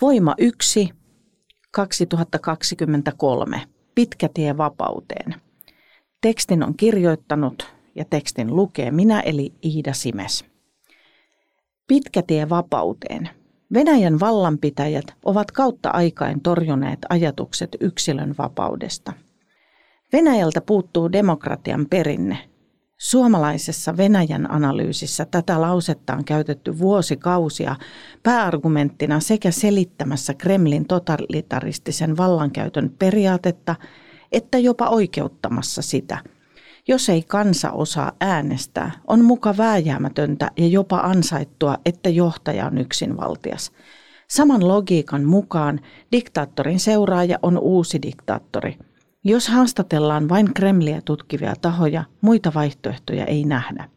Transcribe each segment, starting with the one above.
Voima 1, 2023. Pitkä tie vapauteen. Tekstin on kirjoittanut ja tekstin lukee minä eli Iida Simes. Pitkä tie vapauteen. Venäjän vallanpitäjät ovat kautta aikain torjuneet ajatukset yksilön vapaudesta. Venäjältä puuttuu demokratian perinne. Suomalaisessa Venäjän analyysissä tätä lausetta on käytetty vuosikausia pääargumenttina sekä selittämässä Kremlin totalitaristisen vallankäytön periaatetta että jopa oikeuttamassa sitä – jos ei kansa osaa äänestää, on muka vääjäämätöntä ja jopa ansaittua, että johtaja on yksinvaltias. Saman logiikan mukaan diktaattorin seuraaja on uusi diktaattori. Jos haastatellaan vain Kremliä tutkivia tahoja, muita vaihtoehtoja ei nähdä.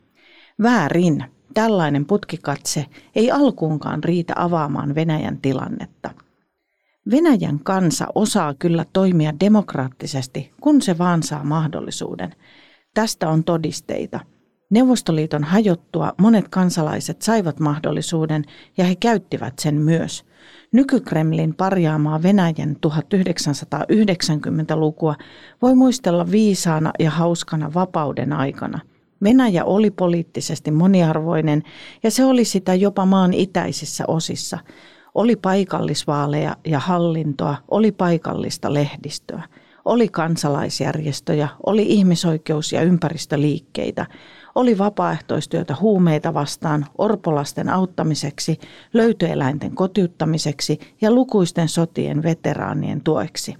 Väärin. Tällainen putkikatse ei alkuunkaan riitä avaamaan Venäjän tilannetta. Venäjän kansa osaa kyllä toimia demokraattisesti, kun se vaan saa mahdollisuuden – Tästä on todisteita. Neuvostoliiton hajottua monet kansalaiset saivat mahdollisuuden ja he käyttivät sen myös. Nykykremlin parjaamaa Venäjän 1990-lukua voi muistella viisaana ja hauskana vapauden aikana. Venäjä oli poliittisesti moniarvoinen ja se oli sitä jopa maan itäisissä osissa. Oli paikallisvaaleja ja hallintoa, oli paikallista lehdistöä – oli kansalaisjärjestöjä, oli ihmisoikeus- ja ympäristöliikkeitä, oli vapaaehtoistyötä huumeita vastaan, orpolasten auttamiseksi, löytöeläinten kotiuttamiseksi ja lukuisten sotien veteraanien tueksi.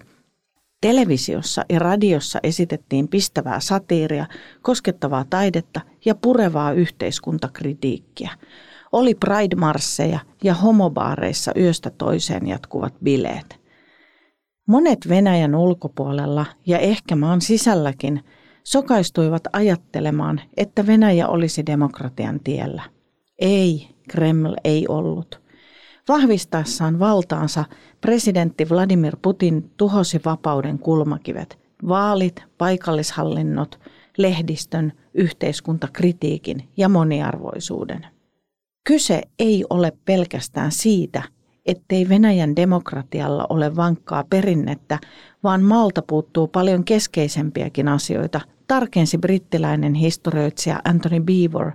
Televisiossa ja radiossa esitettiin pistävää satiiria, koskettavaa taidetta ja purevaa yhteiskuntakritiikkiä. Oli pride-marsseja ja homobaareissa yöstä toiseen jatkuvat bileet – Monet Venäjän ulkopuolella ja ehkä maan sisälläkin sokaistuivat ajattelemaan, että Venäjä olisi demokratian tiellä. Ei, Kreml ei ollut. Vahvistaessaan valtaansa presidentti Vladimir Putin tuhosi vapauden kulmakivet, vaalit, paikallishallinnot, lehdistön, yhteiskuntakritiikin ja moniarvoisuuden. Kyse ei ole pelkästään siitä, ettei Venäjän demokratialla ole vankkaa perinnettä, vaan malta puuttuu paljon keskeisempiäkin asioita, tarkensi brittiläinen historioitsija Anthony Beaver,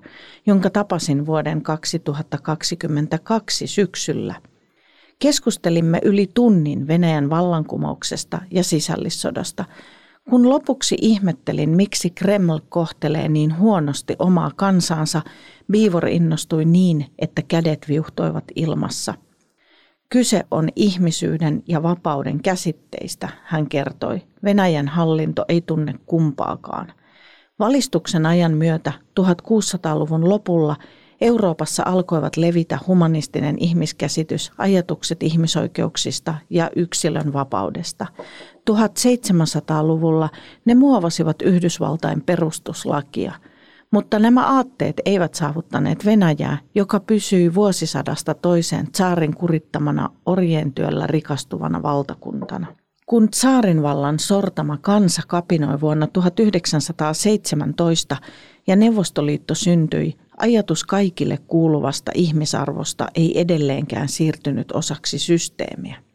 jonka tapasin vuoden 2022 syksyllä. Keskustelimme yli tunnin Venäjän vallankumouksesta ja sisällissodasta, kun lopuksi ihmettelin, miksi Kreml kohtelee niin huonosti omaa kansaansa, Beaver innostui niin, että kädet viuhtoivat ilmassa – Kyse on ihmisyyden ja vapauden käsitteistä, hän kertoi. Venäjän hallinto ei tunne kumpaakaan. Valistuksen ajan myötä 1600-luvun lopulla Euroopassa alkoivat levitä humanistinen ihmiskäsitys, ajatukset ihmisoikeuksista ja yksilön vapaudesta. 1700-luvulla ne muovasivat Yhdysvaltain perustuslakia – mutta nämä aatteet eivät saavuttaneet Venäjää, joka pysyi vuosisadasta toiseen saarin kurittamana orjien työllä rikastuvana valtakuntana. Kun vallan sortama kansa kapinoi vuonna 1917 ja Neuvostoliitto syntyi, ajatus kaikille kuuluvasta ihmisarvosta ei edelleenkään siirtynyt osaksi systeemiä.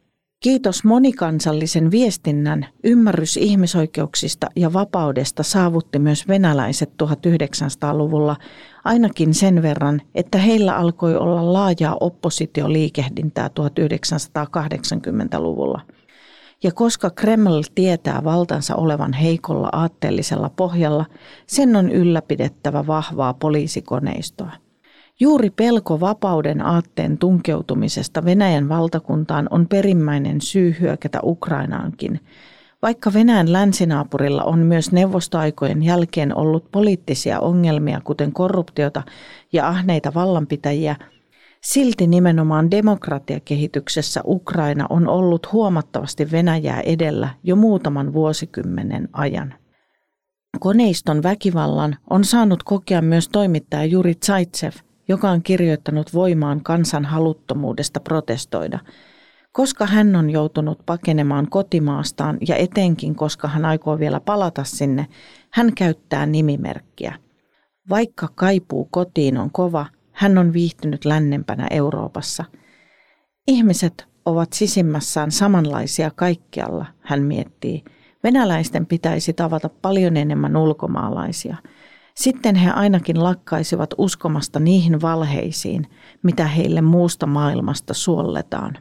Kiitos monikansallisen viestinnän, ymmärrys ihmisoikeuksista ja vapaudesta saavutti myös venäläiset 1900-luvulla ainakin sen verran, että heillä alkoi olla laajaa oppositioliikehdintää 1980-luvulla. Ja koska Kreml tietää valtansa olevan heikolla aatteellisella pohjalla, sen on ylläpidettävä vahvaa poliisikoneistoa. Juuri pelko vapauden aatteen tunkeutumisesta Venäjän valtakuntaan on perimmäinen syy hyökätä Ukrainaankin. Vaikka Venäjän länsinaapurilla on myös neuvostoaikojen jälkeen ollut poliittisia ongelmia, kuten korruptiota ja ahneita vallanpitäjiä, Silti nimenomaan demokratiakehityksessä Ukraina on ollut huomattavasti Venäjää edellä jo muutaman vuosikymmenen ajan. Koneiston väkivallan on saanut kokea myös toimittaja Juri Tsaitsev, joka on kirjoittanut voimaan kansan haluttomuudesta protestoida, koska hän on joutunut pakenemaan kotimaastaan ja etenkin koska hän aikoo vielä palata sinne, hän käyttää nimimerkkiä. Vaikka kaipuu kotiin on kova, hän on viihtynyt lännempänä Euroopassa. Ihmiset ovat sisimmässään samanlaisia kaikkialla, hän miettii. Venäläisten pitäisi tavata paljon enemmän ulkomaalaisia. Sitten he ainakin lakkaisivat uskomasta niihin valheisiin, mitä heille muusta maailmasta suolletaan.